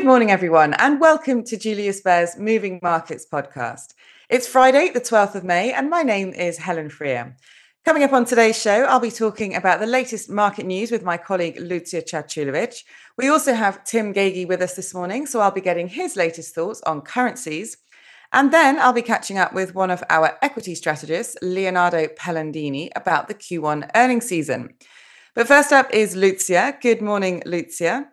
Good morning, everyone, and welcome to Julius Baer's Moving Markets podcast. It's Friday, the 12th of May, and my name is Helen Freer. Coming up on today's show, I'll be talking about the latest market news with my colleague Lucija Caculovic. We also have Tim Gagie with us this morning, so I'll be getting his latest thoughts on currencies. And then I'll be catching up with one of our equity strategists, Leonardo Pellandini, about the Q1 earnings season. But first up is Lucija. Good morning, Lucija.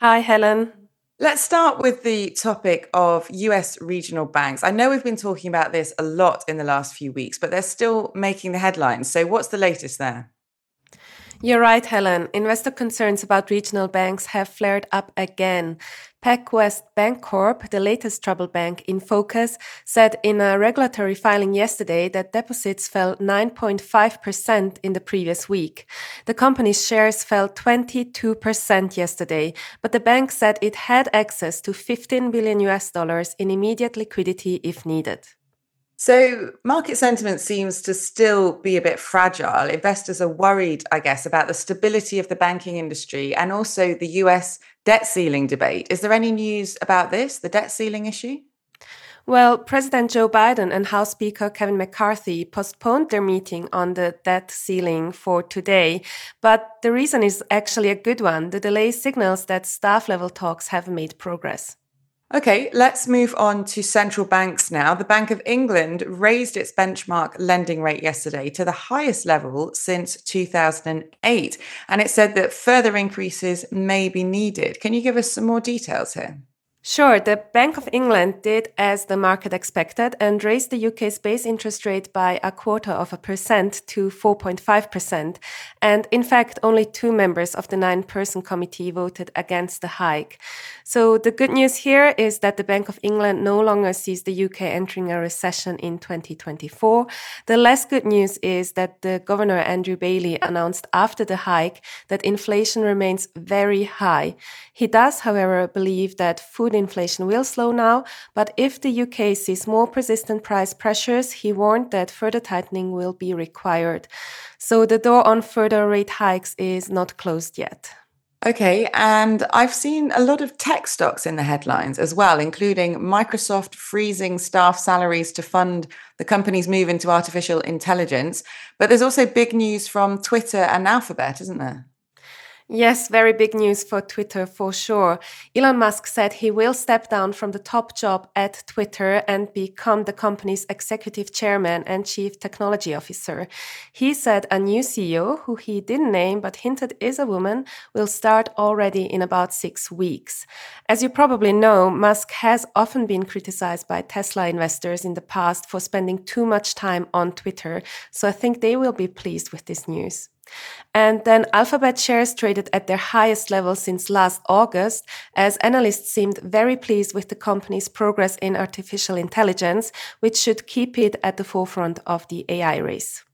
Hi, Helen. Let's start with the topic of US regional banks. I know we've been talking about this a lot in the last few weeks, but they're still making the headlines. So, what's the latest there? You're right, Helen. Investor concerns about regional banks have flared up again. PacWest Bancorp, the latest trouble bank in focus, said in a regulatory filing yesterday that deposits fell 9.5% in the previous week. The company's shares fell 22% yesterday, but the bank said it had access to 15 billion US dollars in immediate liquidity if needed. So, market sentiment seems to still be a bit fragile. Investors are worried, I guess, about the stability of the banking industry and also the US debt ceiling debate. Is there any news about this, the debt ceiling issue? Well, President Joe Biden and House Speaker Kevin McCarthy postponed their meeting on the debt ceiling for today. But the reason is actually a good one. The delay signals that staff level talks have made progress. Okay, let's move on to central banks now. The Bank of England raised its benchmark lending rate yesterday to the highest level since 2008. And it said that further increases may be needed. Can you give us some more details here? Sure, the Bank of England did as the market expected and raised the UK's base interest rate by a quarter of a percent to 4.5%. And in fact, only two members of the nine person committee voted against the hike. So the good news here is that the Bank of England no longer sees the UK entering a recession in 2024. The less good news is that the Governor Andrew Bailey announced after the hike that inflation remains very high. He does, however, believe that food food inflation will slow now, but if the UK sees more persistent price pressures, he warned that further tightening will be required. So the door on further rate hikes is not closed yet. Okay, and I've seen a lot of tech stocks in the headlines as well, including Microsoft freezing staff salaries to fund the company's move into artificial intelligence. But there's also big news from Twitter and Alphabet, isn't there? Yes, very big news for Twitter for sure. Elon Musk said he will step down from the top job at Twitter and become the company's executive chairman and chief technology officer. He said a new CEO, who he didn't name but hinted is a woman, will start already in about six weeks. As you probably know, Musk has often been criticized by Tesla investors in the past for spending too much time on Twitter, so I think they will be pleased with this news. And then Alphabet shares traded at their highest level since last August, as analysts seemed very pleased with the company's progress in artificial intelligence, which should keep it at the forefront of the AI race.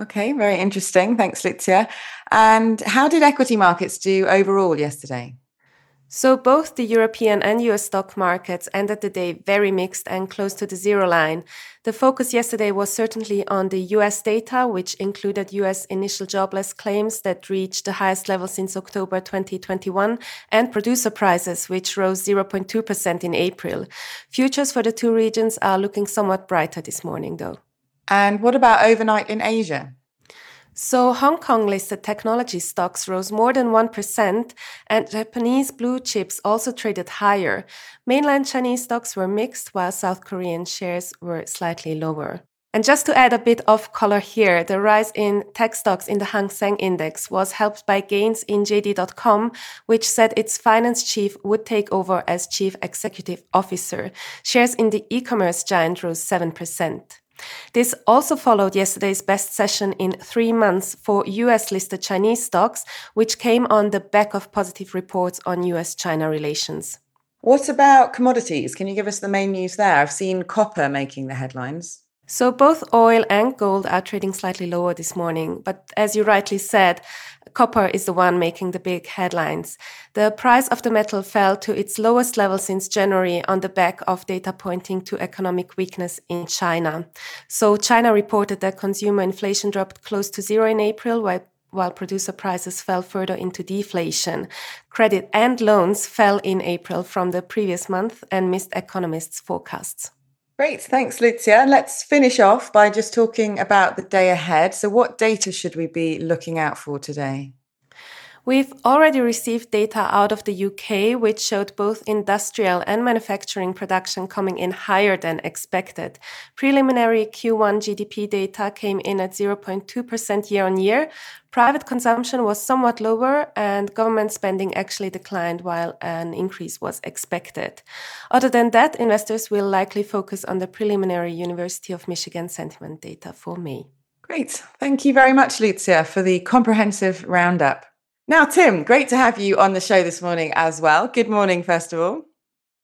Okay, very interesting. Thanks, Lucija. And how did equity markets do overall yesterday? So both the European and US stock markets ended the day very mixed and close to the zero line. The focus yesterday was certainly on the US data, which included US initial jobless claims that reached the highest level since October 2021, and producer prices, which rose 0.2% in April. Futures for the two regions are looking somewhat brighter this morning, though. And what about overnight in Asia? So, Hong Kong listed technology stocks rose more than 1%, and Japanese blue chips also traded higher. Mainland Chinese stocks were mixed, while South Korean shares were slightly lower. And just to add a bit of color here, the rise in tech stocks in the Hang Seng Index was helped by gains in JD.com, which said its finance chief would take over as chief executive officer. Shares in the e commerce giant rose 7%. This also followed yesterday's best session in three months for US listed Chinese stocks, which came on the back of positive reports on US China relations. What about commodities? Can you give us the main news there? I've seen copper making the headlines. So both oil and gold are trading slightly lower this morning. But as you rightly said, copper is the one making the big headlines. The price of the metal fell to its lowest level since January on the back of data pointing to economic weakness in China. So China reported that consumer inflation dropped close to zero in April, while while producer prices fell further into deflation. Credit and loans fell in April from the previous month and missed economists' forecasts. Great, thanks, Lucija. Let's finish off by just talking about the day ahead. So, what data should we be looking out for today? We've already received data out of the UK, which showed both industrial and manufacturing production coming in higher than expected. Preliminary Q1 GDP data came in at 0.2% year on year. Private consumption was somewhat lower, and government spending actually declined while an increase was expected. Other than that, investors will likely focus on the preliminary University of Michigan sentiment data for May. Great. Thank you very much, Lucija, for the comprehensive roundup. Now, Tim, great to have you on the show this morning as well. Good morning, first of all.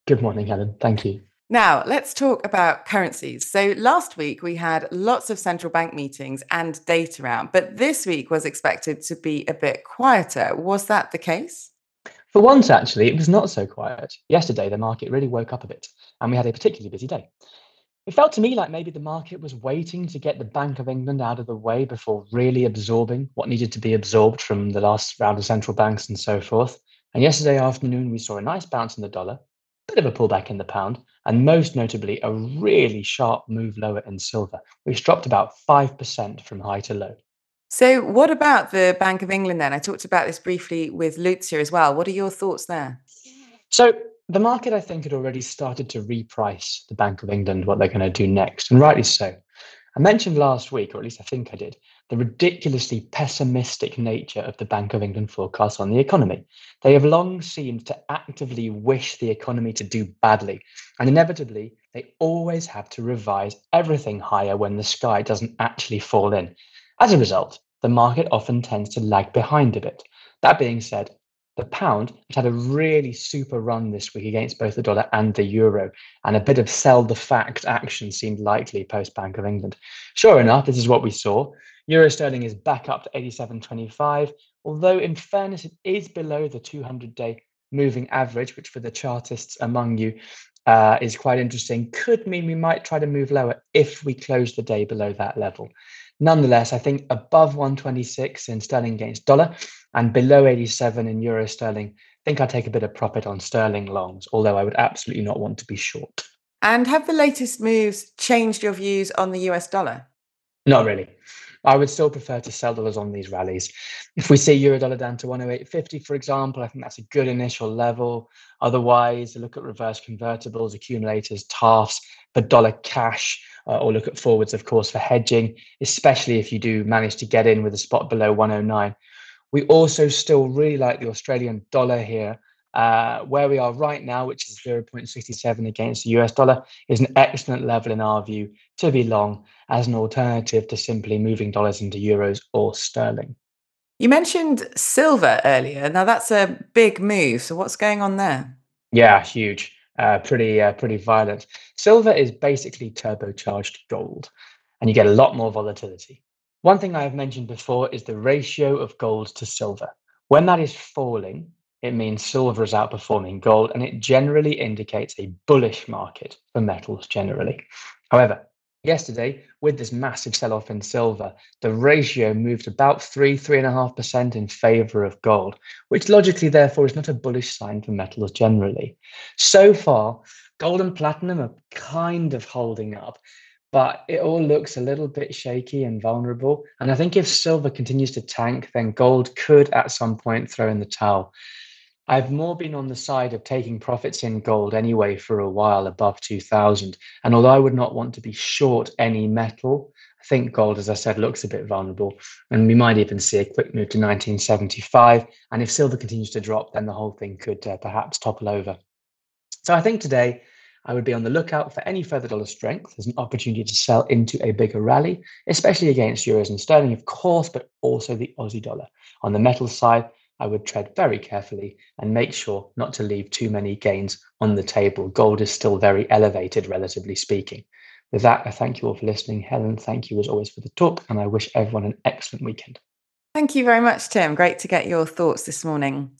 Good morning, Helen. Thank you. Now, let's talk about currencies. So, last week we had lots of central bank meetings and data out, but this week was expected to be a bit quieter. Was that the case? For once, actually, it was not so quiet. Yesterday, the market really woke up a bit, and we had a particularly busy day. It felt to me like maybe the market was waiting to get the Bank of England out of the way before really absorbing what needed to be absorbed from the last round of central banks and so forth. And yesterday afternoon, we saw a nice bounce in the dollar, a bit of a pullback in the pound, and most notably, a really sharp move lower in silver, which dropped about 5% from high to low. So, what about the Bank of England then? I talked about this briefly with Lucija as well. What are your thoughts there? So, the market, I think, had already started to reprice the Bank of England, what they're going to do next, and rightly so. I mentioned last week, or at least I think I did, the ridiculously pessimistic nature of the Bank of England forecast on the economy. They have long seemed to actively wish the economy to do badly, and inevitably, they always have to revise everything higher when the sky doesn't actually fall in. As a result, the market often tends to lag behind a bit. That being said, the pound has had a really super run this week against both the dollar and the euro, and a bit of sell the fact action seemed likely post Bank of England. Sure enough, this is what we saw. Euro sterling is back up to 87.25, although in fairness, it is below the 200 day moving average, which for the chartists among you uh, is quite interesting. Could mean we might try to move lower if we close the day below that level. Nonetheless, I think above 126 in sterling against dollar and below 87 in euro sterling, I think I'd take a bit of profit on sterling longs, although I would absolutely not want to be short. And have the latest moves changed your views on the US dollar? Not really. I would still prefer to sell dollars on these rallies. If we see euro dollar down to 108.50, for example, I think that's a good initial level. Otherwise, look at reverse convertibles, accumulators, TARFs for dollar cash, uh, or look at forwards, of course, for hedging, especially if you do manage to get in with a spot below 109. We also still really like the Australian dollar here. Uh, where we are right now, which is 0.67 against the US dollar, is an excellent level in our view to be long as an alternative to simply moving dollars into euros or sterling. You mentioned silver earlier. Now that's a big move. So what's going on there? Yeah, huge. Uh, pretty, uh, pretty violent. Silver is basically turbocharged gold, and you get a lot more volatility. One thing I have mentioned before is the ratio of gold to silver. When that is falling, it means silver is outperforming gold, and it generally indicates a bullish market for metals generally. However, yesterday, with this massive sell off in silver, the ratio moved about three, three and a half percent in favor of gold, which logically, therefore, is not a bullish sign for metals generally. So far, gold and platinum are kind of holding up but it all looks a little bit shaky and vulnerable. And I think if silver continues to tank, then gold could at some point throw in the towel. I've more been on the side of taking profits in gold anyway for a while above 2000. And although I would not want to be short any metal, I think gold, as I said, looks a bit vulnerable. And we might even see a quick move to 1975. And if silver continues to drop, then the whole thing could uh, perhaps topple over. So I think today, I would be on the lookout for any further dollar strength as an opportunity to sell into a bigger rally, especially against euros and sterling, of course, but also the Aussie dollar. On the metal side, I would tread very carefully and make sure not to leave too many gains on the table. Gold is still very elevated, relatively speaking. With that, I thank you all for listening. Helen, thank you as always for the talk, and I wish everyone an excellent weekend. Thank you very much, Tim. Great to get your thoughts this morning.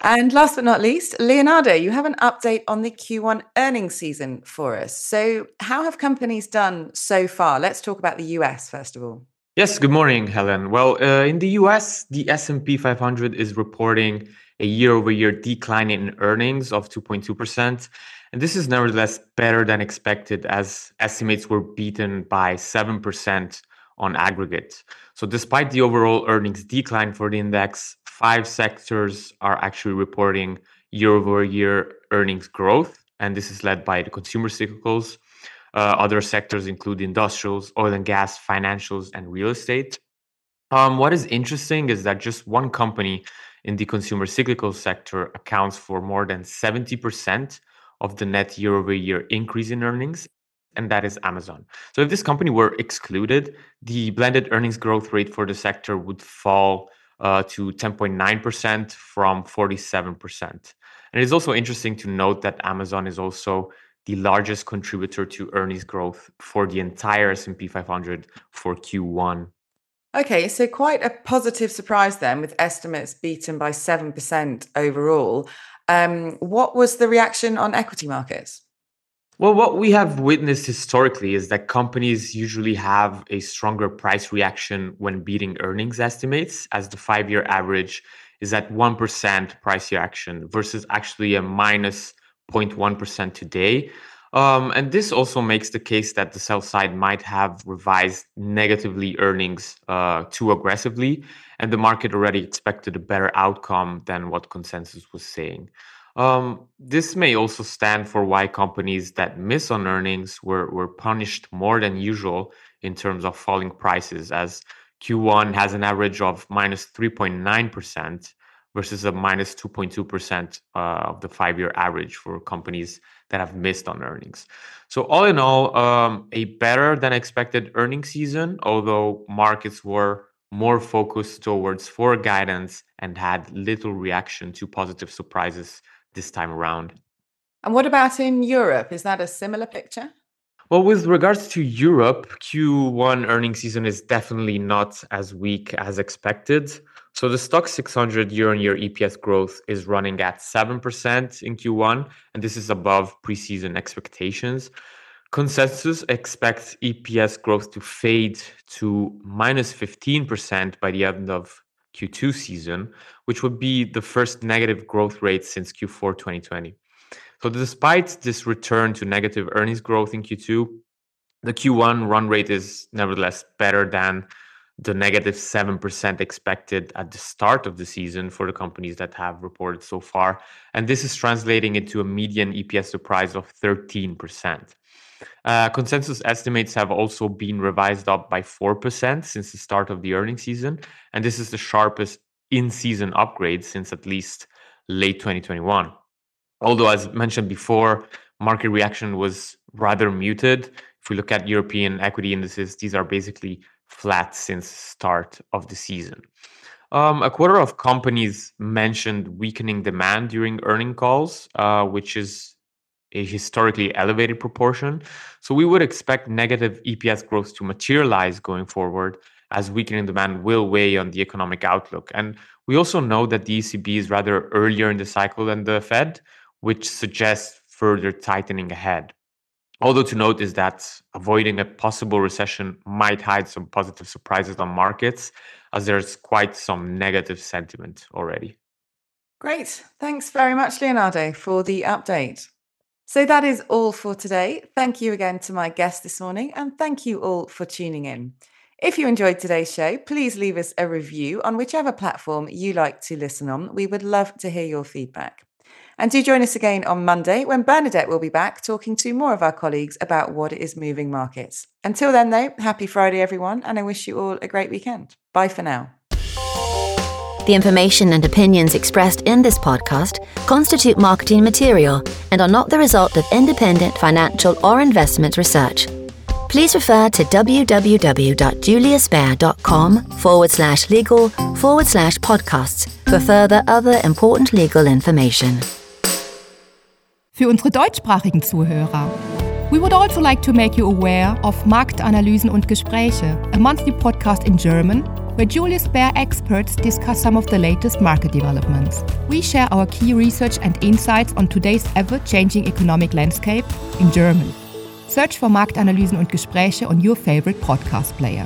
And last but not least, Leonardo, you have an update on the Q1 earnings season for us. So, how have companies done so far? Let's talk about the US first of all. Yes, good morning, Helen. Well, uh, in the US, the S&P 500 is reporting a year-over-year decline in earnings of 2.2%, and this is nevertheless better than expected as estimates were beaten by 7% on aggregate. So despite the overall earnings decline for the index, five sectors are actually reporting year-over-year earnings growth, and this is led by the consumer cyclicals, uh, other sectors include industrials, oil and gas, financials, and real estate. Um, what is interesting is that just one company in the consumer cyclical sector accounts for more than 70% of the net year over year increase in earnings, and that is Amazon. So, if this company were excluded, the blended earnings growth rate for the sector would fall uh, to 10.9% from 47%. And it is also interesting to note that Amazon is also the largest contributor to earnings growth for the entire S&P 500 for Q1. Okay, so quite a positive surprise then with estimates beaten by 7% overall. Um, what was the reaction on equity markets? Well, what we have witnessed historically is that companies usually have a stronger price reaction when beating earnings estimates, as the five year average is at 1% price reaction versus actually a minus 0.1% today. Um, and this also makes the case that the sell side might have revised negatively earnings uh, too aggressively, and the market already expected a better outcome than what consensus was saying. Um, this may also stand for why companies that miss on earnings were, were punished more than usual in terms of falling prices, as Q1 has an average of minus 3.9%, versus a minus 2.2% uh, of the five year average for companies that have missed on earnings. So, all in all, um, a better than expected earnings season, although markets were more focused towards forward guidance and had little reaction to positive surprises this time around. And what about in Europe? Is that a similar picture? Well, with regards to Europe, Q1 earnings season is definitely not as weak as expected. So the STOXX 600 year-on-year EPS growth is running at 7% in Q1, and this is above preseason expectations. Consensus expects EPS growth to fade to minus 15% by the end of Q2 season, which would be the first negative growth rate since Q4 2020. So despite this return to negative earnings growth in Q2, the Q1 run rate is nevertheless better than the negative 7% expected at the start of the season for the companies that have reported so far. And this is translating into a median EPS surprise of 13%. Uh, consensus estimates have also been revised up by 4% since the start of the earnings season. And this is the sharpest in season upgrade since at least late 2021 although as mentioned before, market reaction was rather muted. If we look at European equity indices, these are basically flat since start of the season. Um, a quarter of companies mentioned weakening demand during earning calls, uh, which is a historically elevated proportion. So we would expect negative EPS growth to materialize going forward as weakening demand will weigh on the economic outlook. And we also know that the ECB is rather earlier in the cycle than the Fed, which suggests further tightening ahead. Although to note is that avoiding a possible recession might hide some positive surprises on markets, as there's quite some negative sentiment already. Great. Thanks very much, Leonardo, for the update. So that is all for today. Thank you again to my guest this morning, and thank you all for tuning in. If you enjoyed today's show, please leave us a review on whichever platform you like to listen on. We would love to hear your feedback. And do join us again on Monday when Bernadette will be back talking to more of our colleagues about what is moving markets. Until then, though, happy Friday, everyone, and I wish you all a great weekend. Bye for now. The information and opinions expressed in this podcast constitute marketing material and are not the result of independent financial or investment research. Please refer to www.juliusbaer.com forward slash legal forward slash podcasts for further other important legal information. Für unsere deutschsprachigen Zuhörer. We would also like to make you aware of Marktanalysen und Gespräche, a monthly podcast in German where Julius Baer experts discuss some of the latest market developments. We share our key research and insights on today's ever changing economic landscape in German. Search for Marktanalysen und Gespräche on your favorite podcast player.